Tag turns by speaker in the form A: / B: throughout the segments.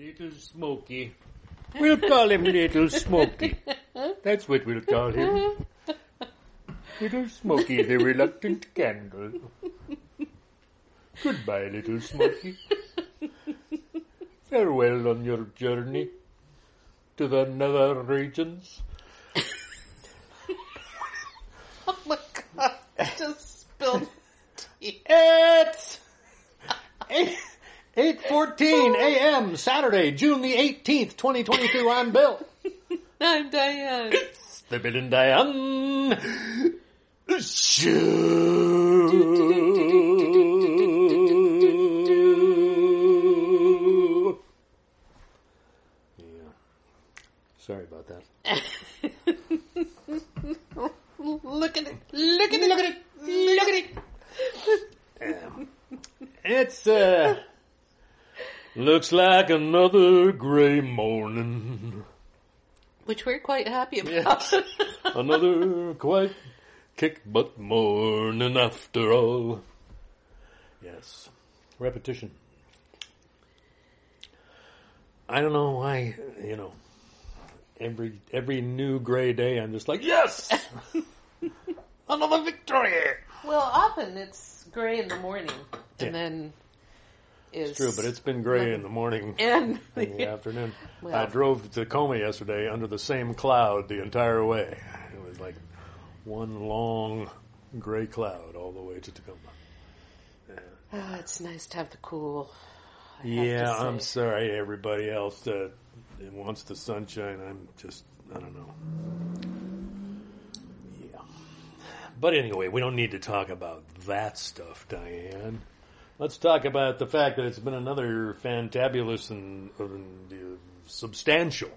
A: Little Smoky. We'll call him Little Smoky. That's what we'll call him. Little Smoky, the reluctant candle. Goodbye, Little Smoky. Farewell on your journey to the nether regions.
B: Oh my god, I just spilled tea.
A: It's eight fourteen a.m. Saturday, June the eighteenth, twenty twenty two. I'm Bill.
B: I'm Diane.
A: It's the Bill and Diane Show. Yeah. Sorry about that.
B: Look at it. Look at it. Look at it. Look at it.
A: Yeah. It's uh looks like another gray morning.
B: Which we're quite happy about.
A: Yes. Another quite kick butt morning after all. Yes. Repetition. I don't know why, you know, every every new gray day I'm just like, yes! Another victory!
B: well, often it's gray in the morning and
A: Yeah.
B: then is
A: True, but it's been gray in the morning
B: and
A: in the afternoon. I drove to Tacoma yesterday under the same cloud the entire way. It was like one long gray cloud all the way to Tacoma.
B: Oh, it's nice to have the cool. I
A: Yeah, I'm sorry everybody else that wants the sunshine. I'm just, I don't know. Yeah. But anyway, we don't need to talk about that stuff, Diane. Let's talk about the fact that it's been another fantabulous and, and uh, substantial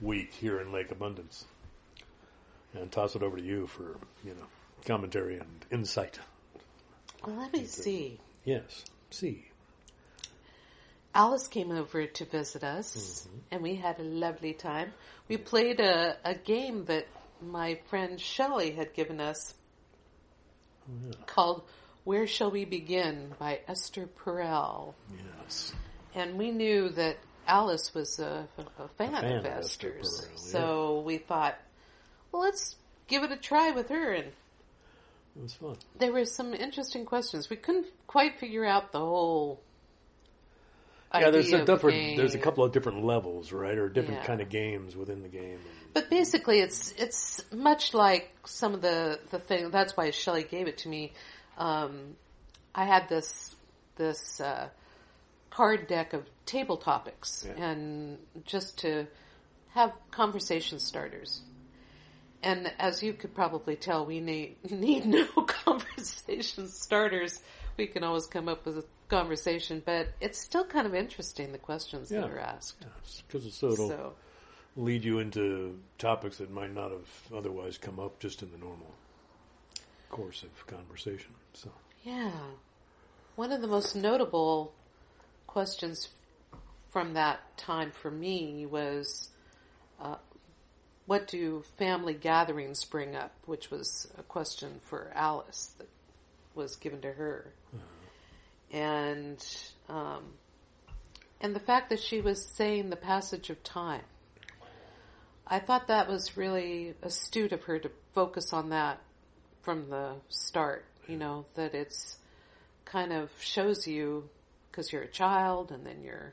A: week here in Lake Abundance. And toss it over to you for, you know, commentary and insight.
B: Well, let me see.
A: Yes. See.
B: Alice came over to visit us, and we had a lovely time. We played a, a game that my friend Shelley had given us called Where Shall We Begin by Esther Perel.
A: Yes.
B: And we knew that Alice was a, a fan,
A: fan
B: of
A: of Esther
B: Esther's.
A: Perel,
B: So we thought, well, let's give it a try with her. And
A: It was fun.
B: there were some interesting questions. We couldn't quite figure out the whole.
A: Yeah, there's a
B: the
A: different. There's a couple of different levels, right, or different
B: Yeah.
A: kind of games within the game.
B: But basically, it's it's much like some of the the thing. That's why Shelley gave it to me. Um, I had this this uh, card deck of table topics,
A: Yeah.
B: and just to have conversation starters. And as you could probably tell, we need need no conversation starters. We can always come up with a conversation, but it's still kind of interesting the questions
A: Yeah.
B: that are asked.
A: Because so it'll
B: So.
A: lead you into topics that might not have otherwise come up just in the normal course of conversation. So
B: Yeah. One of the most notable questions from that time for me was uh, what do family gatherings bring up? Which was a question for Alice that was given to her. And um, and the fact that she was saying the passage of time. I thought that was really astute of her to focus on that from the start. You know, that it's kind of shows you because you're a child and then you're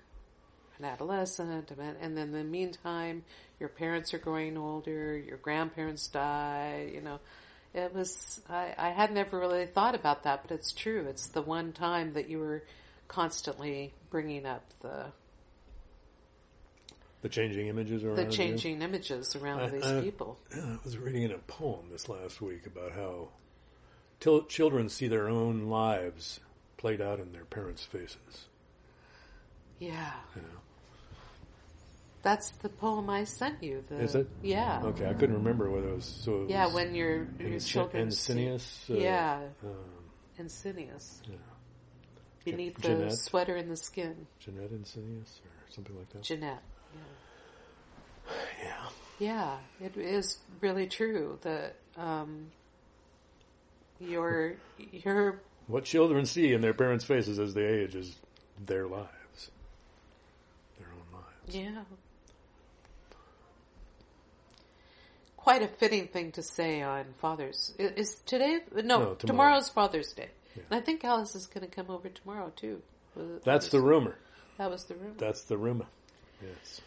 B: an adolescent and then, in the meantime your parents are growing older, your grandparents die, you know. It was, I, I had never really thought about that, but it's true. It's the one time that you were constantly bringing up the,
A: the changing images around
B: the
A: you.
B: changing images around
A: I-
B: these
A: I-
B: people.
A: Yeah, I was reading in a poem this last week about how till children see their own lives played out in their parents' faces.
B: Yeah.
A: You know?
B: That's the poem I sent you. The,
A: Is it?
B: Yeah.
A: Okay, I couldn't remember whether it was so. It
B: Yeah,
A: was
B: when your your
A: Enci-
B: children see-
A: Encinias, uh,
B: yeah,
A: um,
B: Encinias.
A: Yeah.
B: Beneath the sweater and the skin.
A: Jeanette Encinias or something like that.
B: Jeanette.
A: Yeah.
B: Yeah, it is really true that um, your your
A: What children see in their parents' faces as they age is their lives. Their own lives.
B: Yeah. Quite a fitting thing to say on Father's. Is today? No,
A: No, tomorrow.
B: tomorrow's Father's Day. And I think Alice is going to come over tomorrow too.
A: That's the rumor.
B: That was the rumor.
A: That's the rumor. Yes.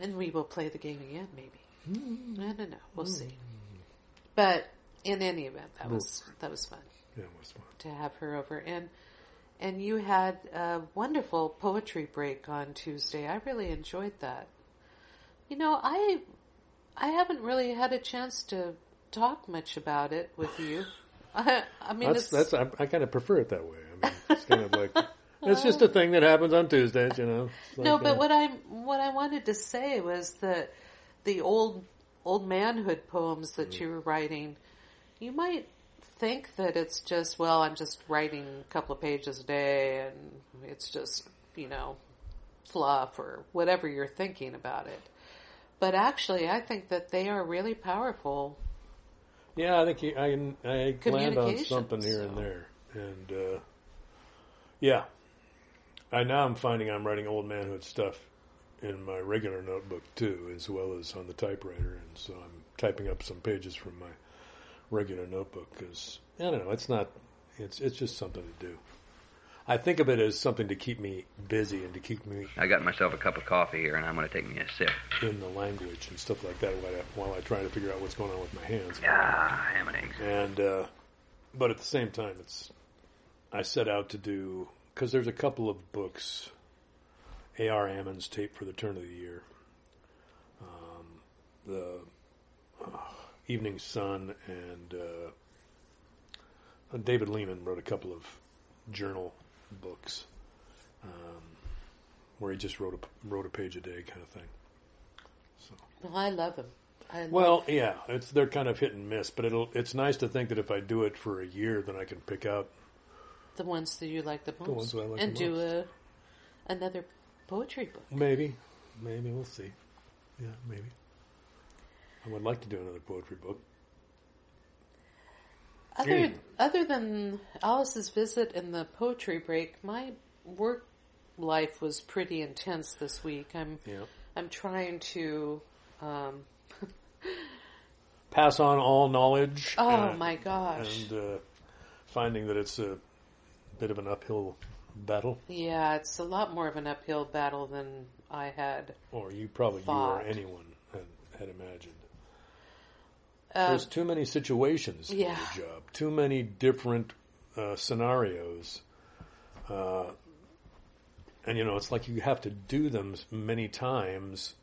B: And we will play the game again, maybe. Hmm. I don't know. We'll see. Hmm. But in any event, that was that was fun
A: Yeah, it was fun.
B: to have her over, and and you had a wonderful poetry break on Tuesday. I really enjoyed that. You know, I I haven't really had a chance to talk much about it with you. I, I mean,
A: That's that's I, I kind of prefer it that way. I mean, it's kind of like it's just a thing that happens on Tuesdays, you know. It's
B: no, but
A: uh,
B: what I what I wanted to say was that the old old manhood poems that
A: Mm.
B: you were writing, you might think that it's just well, I'm just writing a couple of pages a day, and it's just you know fluff or whatever you're thinking about it. But actually, I think that they are really powerful.
A: Yeah, I think he, I I land on something here and there, and uh, yeah, I now I'm finding I'm writing old manhood stuff in my regular notebook too, as well as on the typewriter, and so I'm typing up some pages from my regular notebook because I don't know, it's not, it's it's just something to do. I think of it as something to keep me busy and to keep me
C: I got myself a cup of coffee here, and I'm going to take me a sip.
A: in the language and stuff like that while I, while I try to figure out what's going on with my hands.
C: Ah, ham and eggs.
A: and uh, but at the same time, it's I set out to do because there's a couple of books, A.R. Ammons tape for the turn of the year, um, the uh, Evening Sun, and uh, David Lehman wrote a couple of journal books um, where he just wrote a wrote a page a day kind of thing. So.
B: Well, I love them. I love
A: Well, yeah, it's they're kind of hit and miss, but it'll it's nice to think that if I do it for a year, then I can pick out
B: the ones that you like the most,
A: ones that I like
B: and
A: the
B: do
A: most.
B: a another poetry book.
A: maybe, maybe we'll see. Yeah, maybe. I would like to do another poetry book.
B: Other
A: Yeah.
B: other than Alice's visit and the poetry break, my work life was pretty intense this week. I'm
A: Yeah,
B: I'm trying to. Um,
A: pass on all knowledge.
B: oh
A: uh,
B: my gosh!
A: And uh, finding that it's a bit of an uphill battle,
B: yeah, it's a lot more of an uphill battle than I had.
A: or you probably
B: Thought.
A: you or anyone had, had imagined.
B: Uh,
A: There's too many situations in
B: yeah.
A: your job, too many different uh, scenarios, uh, and you know it's like you have to do them many times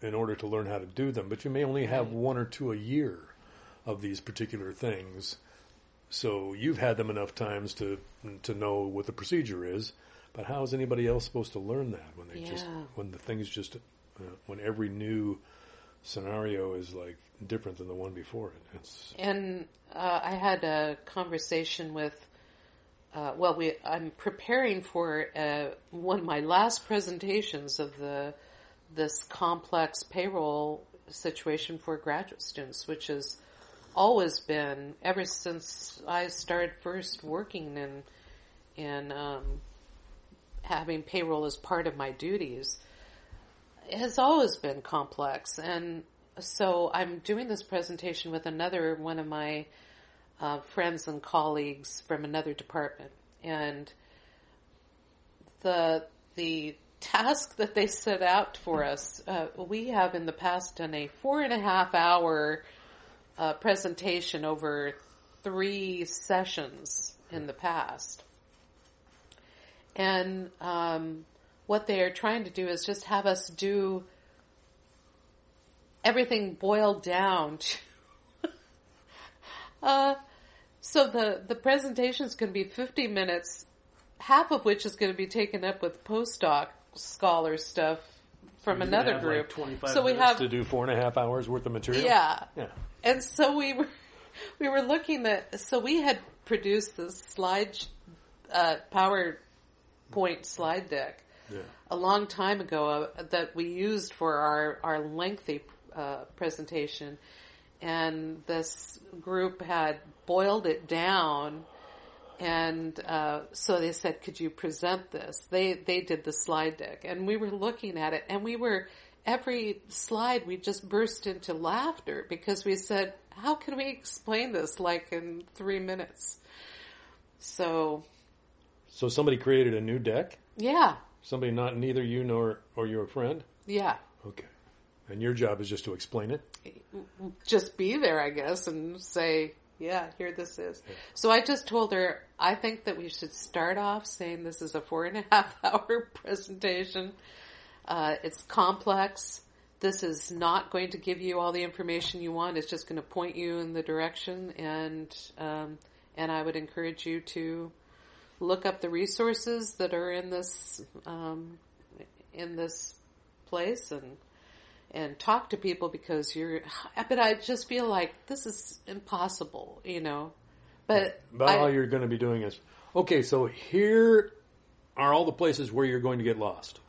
A: in order to learn how to do them. But you may only have one or two a year of these particular things, so you've had them enough times to to know what the procedure is. But how is anybody else supposed to learn that when they just when the things just uh, when every new scenario is like different than the one before it. It's
B: And uh, I had a conversation with. Uh, well, we I'm preparing for uh, one of my last presentations of the this complex payroll situation for graduate students, which has always been ever since I started first working in in um, having payroll as part of my duties. Has always been complex, and so I'm doing this presentation with another one of my uh, friends and colleagues from another department, and the the task that they set out for us, uh, we have in the past done a four and a half hour uh, presentation over three sessions in the past, and um, what they are trying to do is just have us do everything boiled down to uh, so the the presentation is going to be 50 minutes, half of which is going to be taken up with postdoc scholar stuff from another group.
A: Like
B: so we have
A: to do four and a half hours worth of material.
B: yeah,
A: yeah.
B: And so we were we were looking at so we had produced this slide uh, PowerPoint slide deck
A: Yeah.
B: a long time ago uh, that we used for our our lengthy uh, presentation, and this group had boiled it down and uh, so they said, "Could you present this?" They they did the slide deck, and we were looking at it, and we were every slide we just burst into laughter because we said, "How can we explain this like in three minutes?" So
A: So somebody created a new deck.
B: yeah,
A: Somebody not neither you nor or your friend.
B: yeah,
A: Okay. And your job is just to explain it.
B: just be there, I guess, and say, yeah, here this is. So I just told her, I think that we should start off saying this is a four and a half hour presentation. Uh, it's complex. This is not going to give you all the information you want. It's just going to point you in the direction, and um, and I would encourage you to look up the resources that are in this um, in this place and and talk to people because you're. But I just feel like this is impossible, you know. But
A: But
B: I-
A: all you're going to be doing is okay. So here are all the places where you're going to get lost.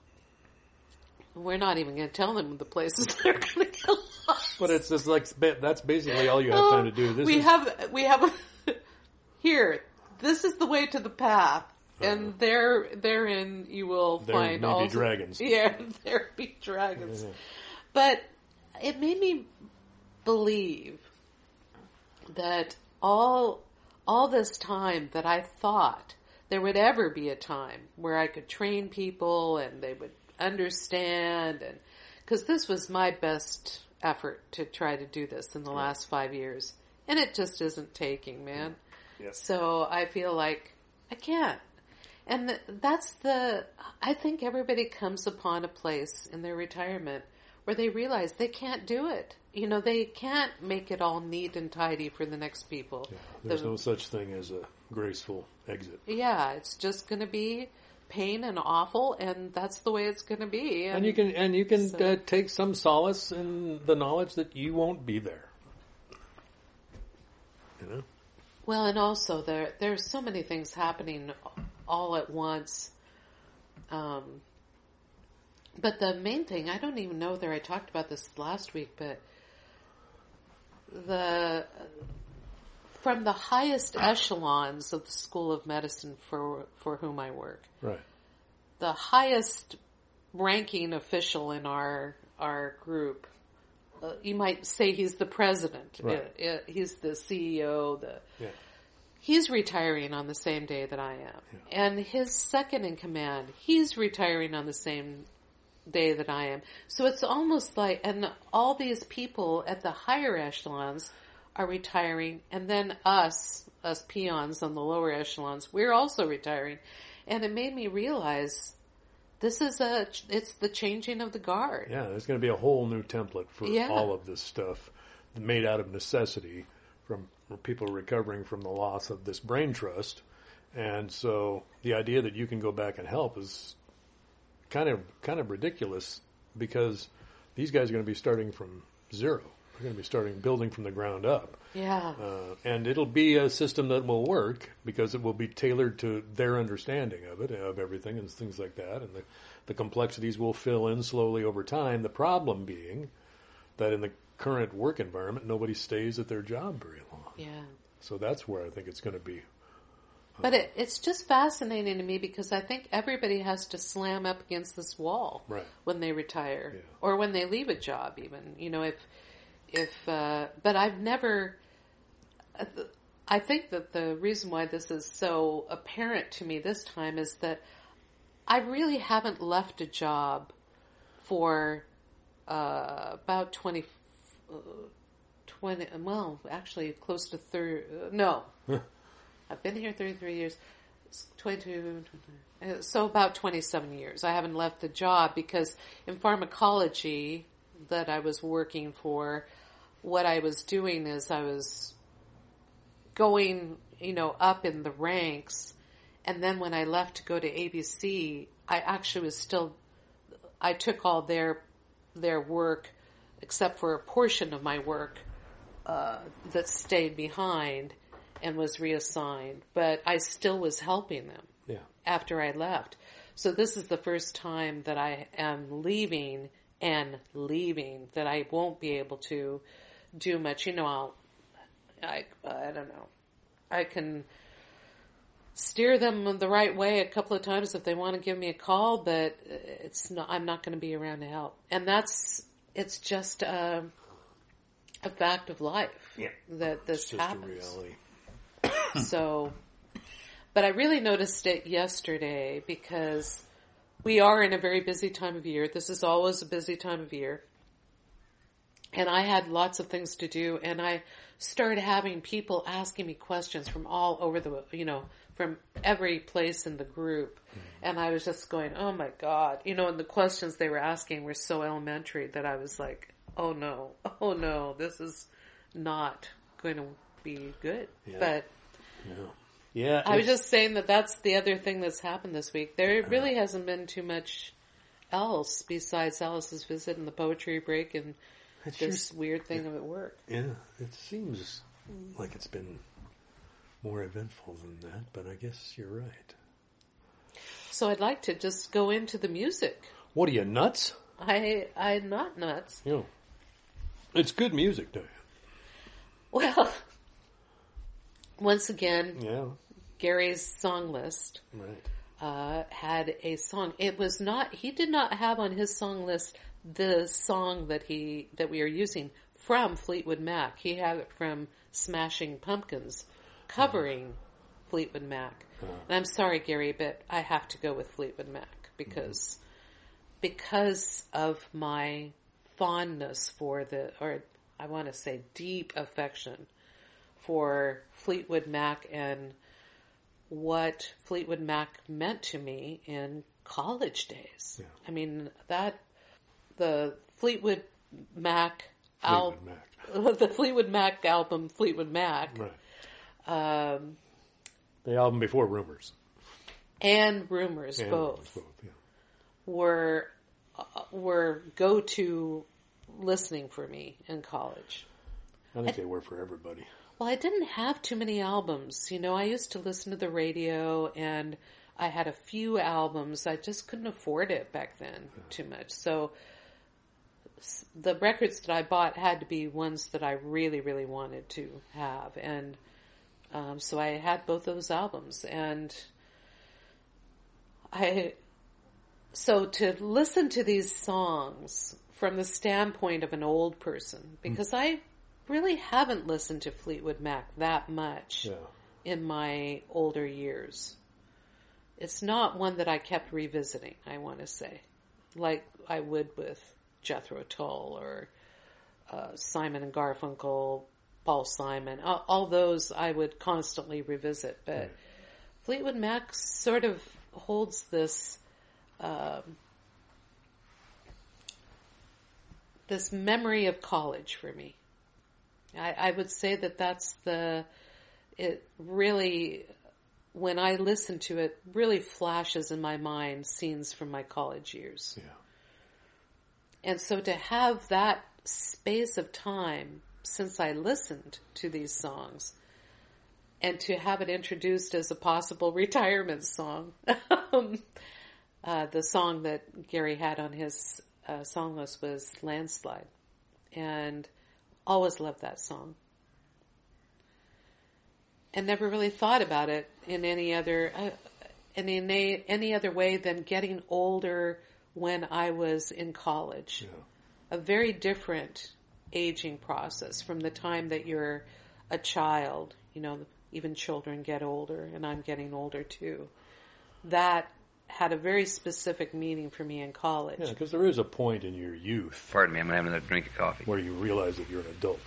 B: We're not even going to tell them the places they're going to get lost.
A: But it's just like that's basically all you have time to do. This
B: we
A: is,
B: have we have here. This is the way to the path, and there therein you will
A: Uh-huh. There
B: find all
A: dragons.
B: Yeah, there be dragons.
A: Yeah.
B: But it made me believe that all all this time that I thought there would ever be a time where I could train people and they would understand and because this was my best effort to try to do this in the last five years. And it just isn't taking man. Mm.
A: Yes.
B: so I feel like I can't. And that's the I think everybody comes upon a place in their retirement where they realize they can't do it. You know they can't make it all neat and tidy for the next people.
A: There's
B: The-
A: no such thing as a graceful exit.
B: yeah, it's just going to be pain and awful, and that's the way it's going to be.
A: And you can and you can
B: So-
A: uh, take some solace in the knowledge that you won't be there. You know.
B: well, and also there there's so many things happening all at once. Um, but the main thing, I don't even know whether I talked about this last week, but the from the highest echelons of the School of Medicine for for whom I work,
A: Right.
B: the highest ranking official in our our group. Uh, you might say he's the president.
A: Right.
B: Uh, uh, he's the CEO. The
A: Yeah.
B: he's retiring on the same day that I am, and his second in command, he's retiring on the same day that I am. So it's almost like, and all these people at the higher echelons are retiring, and then us, us peons on the lower echelons, we're also retiring, and it made me realize this is a, it's the changing of the guard.
A: Yeah, there's going to be a whole new template for
B: Yeah.
A: all of this stuff made out of necessity from, from people recovering from the loss of this brain trust. And so the idea that you can go back and help is kind of kind of ridiculous because these guys are going to be starting from zero. They're going to be starting building from the ground up.
B: Yeah.
A: Uh, and it'll be a system that will work because it will be tailored to their understanding of it, of everything, and things like that. And the, the complexities will fill in slowly over time. The problem being that in the current work environment, nobody stays at their job very long.
B: yeah.
A: So that's where I think it's going to be.
B: But it, it's just fascinating to me because I think everybody has to slam up against this wall
A: Right.
B: when they retire
A: Yeah.
B: or when they leave a job. Even you know if if uh, but I've never. I think that the reason why this is so apparent to me this time is that I really haven't left a job for uh, about 20, uh, 20, well, actually close to 30, uh, no. I've been here 33 years, It's 22, uh, so about 27 years. I haven't left the job because in pharmacology that I was working for, what I was doing is I was going, you know, up in the ranks. And then when I left to go to ABC, I actually was still, I took all their, their work, except for a portion of my work, uh, that stayed behind and was reassigned. But I still was helping them
A: Yeah.
B: after I left. So this is the first time that I am leaving and leaving that I won't be able to do much. You know, I'll, I, I don't know. I can, steer them the right way a couple of times if they want to give me a call, but it's not, I'm not going to be around to help. And that's, it's just a, a fact of life
A: Yeah.
B: that this happens. So, but I really noticed it yesterday because we are in a very busy time of year. This is always a busy time of year. And I had lots of things to do and I started having people asking me questions from all over the, you know, from every place in the group. Mm-hmm. And I was just going, oh my God, you know, and the questions they were asking were so elementary that I was like, oh no, oh no, this is not going to be good.
A: Yeah.
B: But
A: Yeah. Yeah.
B: I was just saying that that's the other thing that's happened this week. There really hasn't been too much else besides Alice's visit and the poetry break and
A: It sure
B: this weird thing of at work.
A: Yeah, it seems like it's been more eventful than that, but I guess you're right.
B: So I'd like to just go into the music.
A: What are you nuts?
B: I I'm not nuts.
A: Know, it's good music, Diane.
B: Well, once again,
A: Yeah,
B: Gary's song list
A: right.
B: Uh, had a song. It was not. He did not have on his song list the song that he that we are using from Fleetwood Mac. He had it from Smashing Pumpkins, covering Fleetwood Mac. And I'm sorry, Gary, but I have to go with Fleetwood Mac because because of my fondness for the, or I want to say deep affection for Fleetwood Mac and what Fleetwood Mac meant to me in college days.
A: Yeah.
B: I mean, that, the Fleetwood Mac album,
A: Fleetwood Mac.
B: the Fleetwood Mac album, Fleetwood Mac,
A: Right.
B: um,
A: The album before Rumours.
B: and Rumours
A: And
B: both.
A: Rumours, both yeah.
B: were uh, were go to listening for me in college.
A: I think they were for everybody.
B: Well, I didn't have too many albums. You know, I used to listen to the radio and I had a few albums. I just couldn't afford it back then too much. So the records that I bought had to be ones that I really, really wanted to have. And um, so I had both those albums. And I, so to listen to these songs from the standpoint of an old person, because I really haven't listened to Fleetwood Mac that much
A: Yeah.
B: in my older years. It's not one that I kept revisiting, I want to say, like I would with Jethro Tull or uh, Simon and Garfunkel, Paul Simon. All, all those I would constantly revisit, but
A: Right.
B: Fleetwood Mac sort of holds this um, this memory of college for me. I, I would say that that's the it really when I listen to it really flashes in my mind scenes from my college years.
A: Yeah.
B: And so to have that space of time since I listened to these songs and to have it introduced as a possible retirement song, um, uh, the song that Gary had on his uh, song list was Landslide. And always loved that song. And never really thought about it in any other, uh, in any, any other way than getting older when I was in college
A: Yeah.
B: a very different aging process from the time that you're a child. You know, even children get older, and I'm getting older too. That had a very specific meaning for me in college.
A: Yeah, because there is a point in your youth
C: Pardon me, I'm gonna have another drink of coffee.
A: where you realize that you're an adult.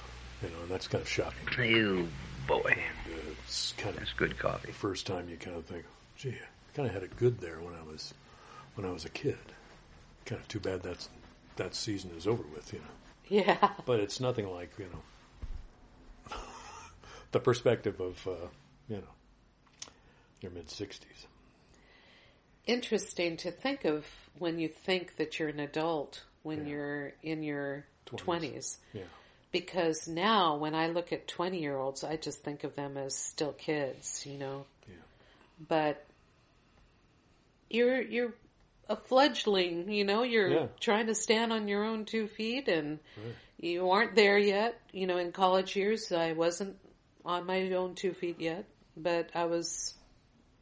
A: You know, and that's kind of shocking.
C: You boy,
A: Uh, It's kind of
C: that's good coffee.
A: the first time you kind of think, gee, I kind of had it good there when I was when I was a kid. Kind of too bad that's that season is over with, you know.
B: Yeah.
A: But it's nothing like you know the perspective of uh, you know your mid sixties.
B: Interesting to think of when you think that you're an adult when
A: Yeah.
B: you're in your 20s.
A: Yeah,
B: Because now when I look at 20 year olds, I just think of them as still kids, you know.
A: yeah,
B: but you're you're a fledgling, you know, you're
A: Yeah.
B: trying to stand on your own two feet and
A: right.
B: you aren't there yet. You know, in college years I wasn't on my own two feet yet, but I was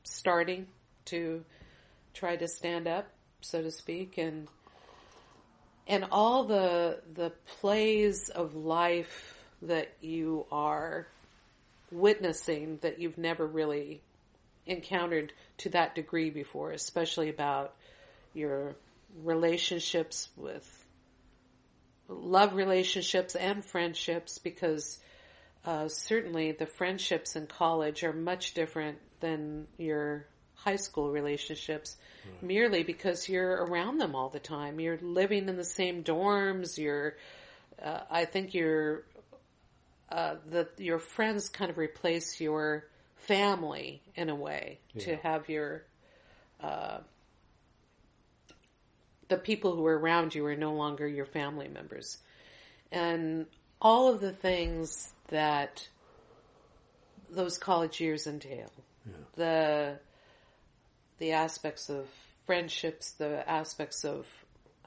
B: starting to try to stand up, so to speak, and and all the the plays of life that you are witnessing that you've never really encountered to that degree before, especially about your relationships with love relationships and friendships because uh, certainly the friendships in college are much different than your high school relationships right. merely because you're around them all the time. You're living in the same dorms. You're, uh, I think you're, uh, that your friends kind of replace your family in a way yeah. to have your, uh, the people who are around you are no longer your family members. And all of the things that those college years entail. Yeah. The the aspects of friendships, the aspects of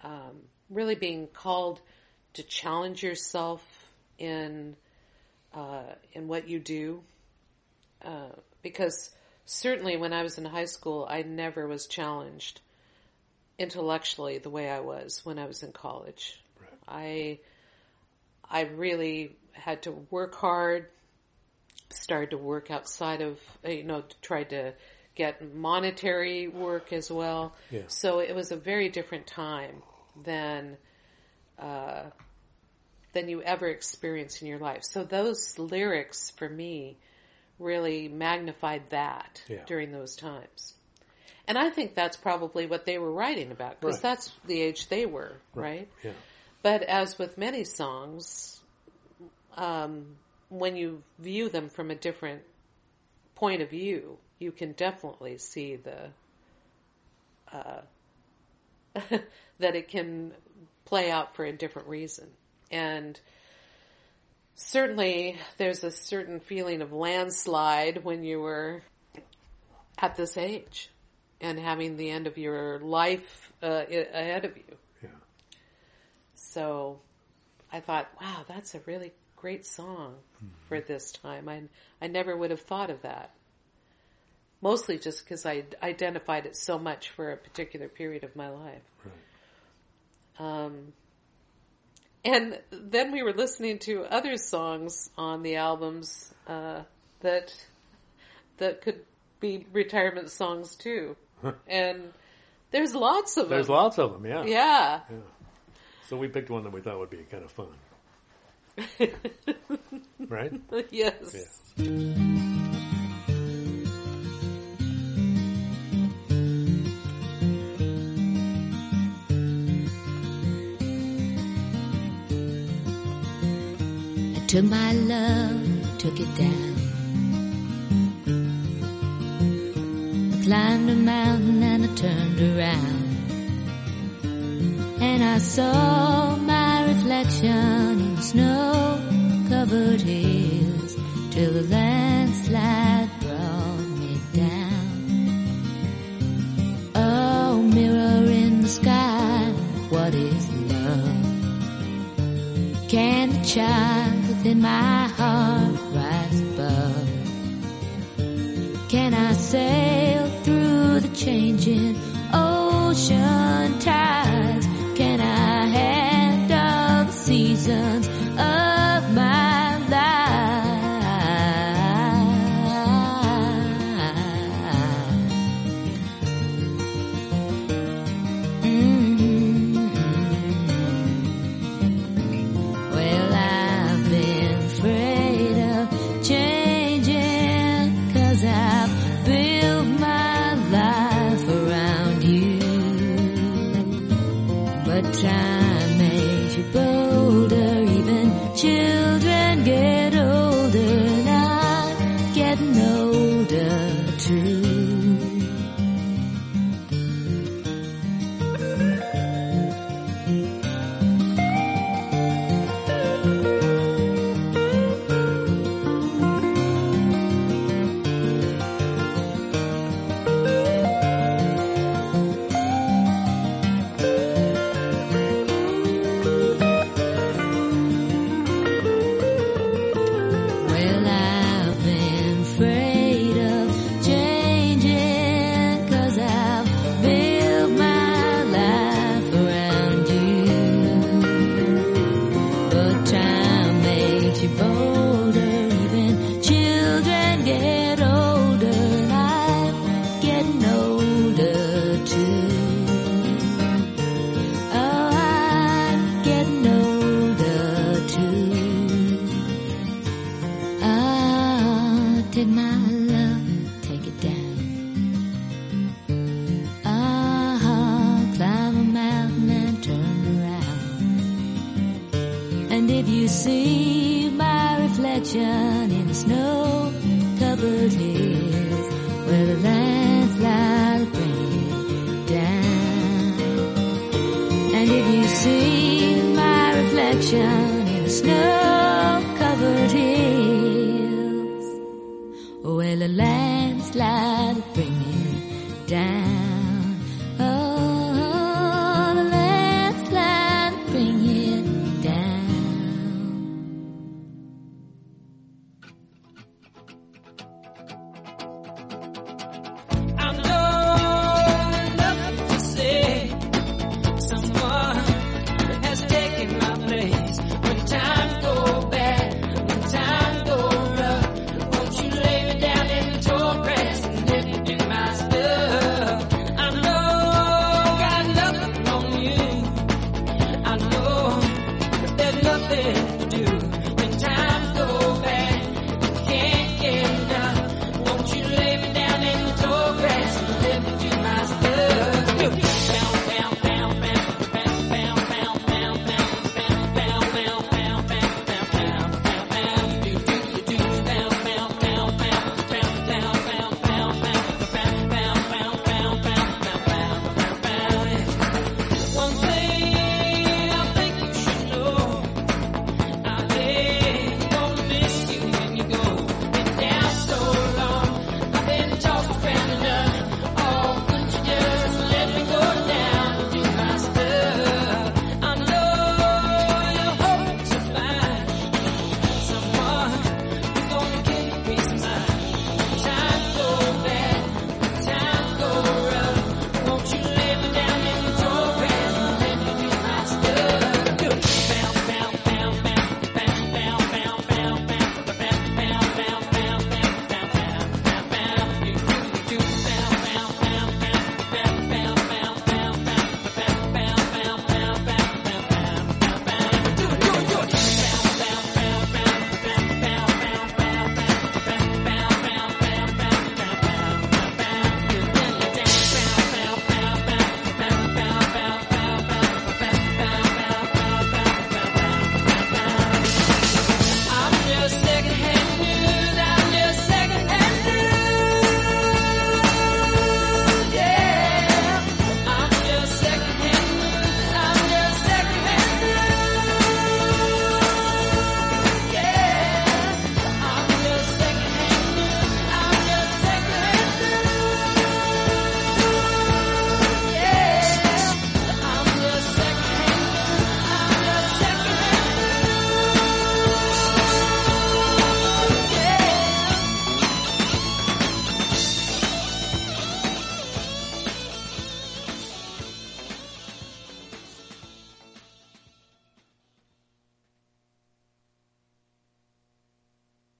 B: um, really being called to challenge yourself in uh, in what you do, uh, because certainly when I was in high school, I never was challenged intellectually the way I was when I was in college. Right. I I really had to work hard, started to work outside of you know tried to get monetary work as well. Yeah. So it was a very different time than uh, than you ever experienced in your life. So those lyrics for me really magnified that yeah. during those times. And I think that's probably what they were writing about because right. that's the age they were, right? right?
A: Yeah.
B: But as with many songs, um, when you view them from a different point of view, you can definitely see the uh, that it can play out for a different reason. And certainly there's a certain feeling of landslide when you were at this age and having the end of your life uh, ahead of you.
A: Yeah.
B: So I thought, wow, that's a really great song mm-hmm. for this time. I I never would have thought of that. Mostly just because I identified it so much for a particular period of my life. Right. Um, and then we were listening to other songs on the albums uh, that that could be retirement songs too and there's lots of them.
A: There's
B: them.
A: lots of them, yeah.
B: Yeah.
A: yeah. So we picked one that we thought would be kind of fun. right?
B: Yes.
A: yes.
D: Took my love, took it down. I climbed a mountain and I turned around. And I saw my reflection in snow covered hills till the landslide brought me down. Oh, mirror in the sky, what is love? Can the child within my